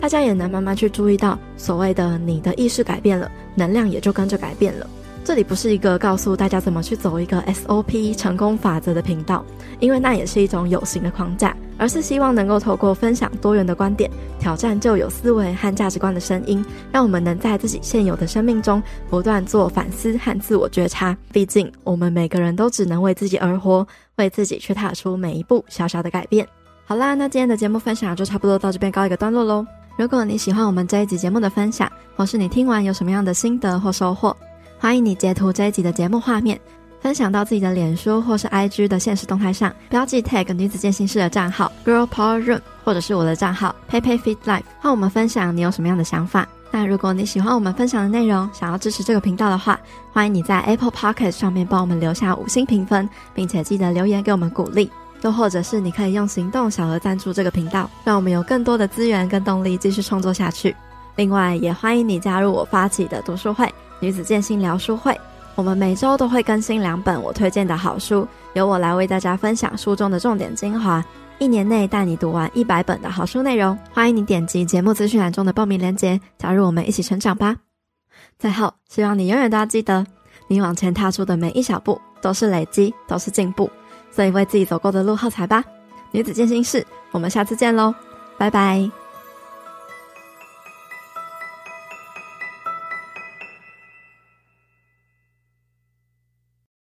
大家也能慢慢去注意到，所谓的你的意识改变了，能量也就跟着改变了。这里不是一个告诉大家怎么去走一个 SOP 成功法则的频道，因为那也是一种有形的框架，而是希望能够透过分享多元的观点，挑战旧有思维和价值观的声音，让我们能在自己现有的生命中不断做反思和自我觉察。毕竟，我们每个人都只能为自己而活，为自己去踏出每一步小小的改变。好啦，那今天的节目分享就差不多到这边告一个段落喽。如果你喜欢我们这一集节目的分享，或是你听完有什么样的心得或收获，欢迎你截图这一集的节目画面，分享到自己的脸书或是 IG 的现实动态上，标记 tag 女子健心室的账号 Girl Power Room，或者是我的账号 PeiPei Fit Life，和我们分享你有什么样的想法。那如果你喜欢我们分享的内容，想要支持这个频道的话，欢迎你在 Apple Podcast 上面帮我们留下五星评分，并且记得留言给我们鼓励。又或者是你可以用行动小额赞助这个频道，让我们有更多的资源跟动力继续创作下去。另外，也欢迎你加入我发起的读书会。女子健心聊书会，我们每周都会更新两本我推荐的好书，由我来为大家分享书中的重点精华，一年内带你读完一百本的好书内容。欢迎你点击节目资讯栏中的报名链接，加入我们一起成长吧。最后，希望你永远都要记得，你往前踏出的每一小步都是累积，都是进步，所以为自己走过的路喝彩吧。女子健心室，我们下次见喽，拜拜。